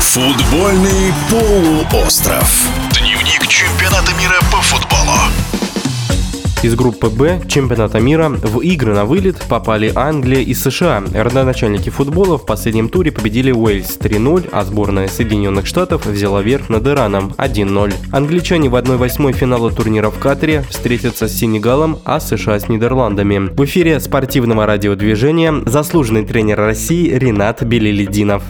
Футбольный полуостров. Дневник чемпионата мира по футболу. Из группы «Б» чемпионата мира в игры на вылет попали Англия и США. Родоначальники футбола в последнем туре победили Уэльс 3-0, а сборная Соединенных Штатов взяла верх над Ираном 1-0. Англичане в 1-8 финала турнира в Катаре встретятся с Сенегалом, а США с Нидерландами. В эфире спортивного радиодвижения заслуженный тренер России Ренат Белелединов.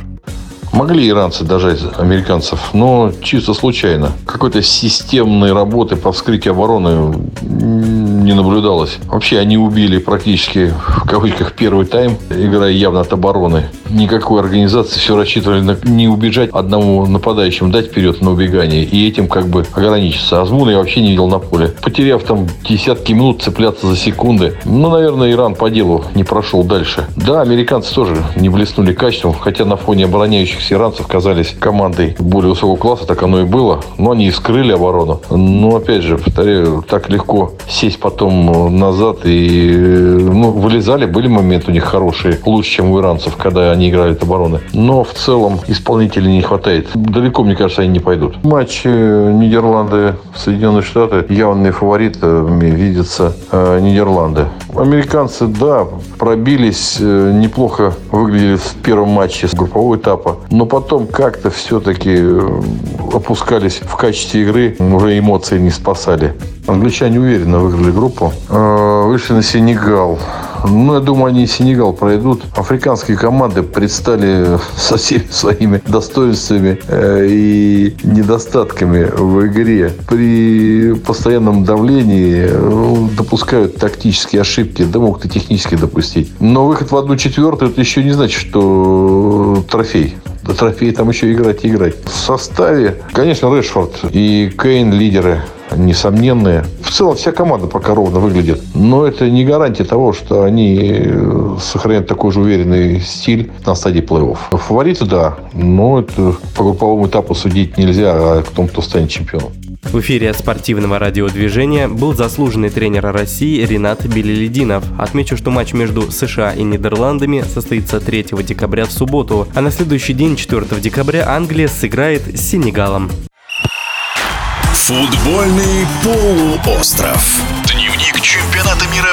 Могли иранцы дожать американцев, но чисто случайно. Какой-то системной работы по вскрытию обороны не наблюдалось. Вообще они убили практически в кавычках первый тайм, играя явно от обороны. Никакой организации все рассчитывали на не убежать одному нападающему, дать вперед на убегание и этим как бы ограничиться. Азмуна я вообще не видел на поле. Потеряв там десятки минут цепляться за секунды, ну, наверное, Иран по делу не прошел дальше. Да, американцы тоже не блеснули качеством, хотя на фоне обороняющихся иранцев казались командой более высокого класса, так оно и было. Но они и скрыли оборону. Но, опять же, повторяю, так легко сесть потом назад и ну, вылезали, были моменты у них хорошие, лучше, чем у иранцев, когда они играли от обороны. Но в целом исполнителей не хватает. Далеко, мне кажется, они не пойдут. Матч э, Нидерланды, Соединенные Штаты, явные фаворитами видятся э, Нидерланды. Американцы, да, пробились, э, неплохо выглядели в первом матче с группового этапа, но потом как-то все-таки э, опускались в качестве игры, уже эмоции не спасали. Англичане уверенно выиграли группу. Э, вышли на Сенегал. Ну, я думаю, они и Сенегал пройдут. Африканские команды предстали со всеми своими достоинствами э, и недостатками в игре. При постоянном давлении допускают тактические ошибки, да могут и технически допустить. Но выход в одну четвертую, это еще не значит, что трофей. До трофея там еще играть и играть. В составе, конечно, Решфорд и Кейн лидеры несомненные. В целом вся команда пока ровно выглядит. Но это не гарантия того, что они э, сохраняют такой же уверенный стиль на стадии плей-офф. Фавориты, да. Но это по групповому этапу судить нельзя, а том, кто станет чемпионом. В эфире спортивного радиодвижения был заслуженный тренер России Ренат Белелединов. Отмечу, что матч между США и Нидерландами состоится 3 декабря в субботу, а на следующий день, 4 декабря, Англия сыграет с Сенегалом. Футбольный полуостров. Дневник чемпионата мира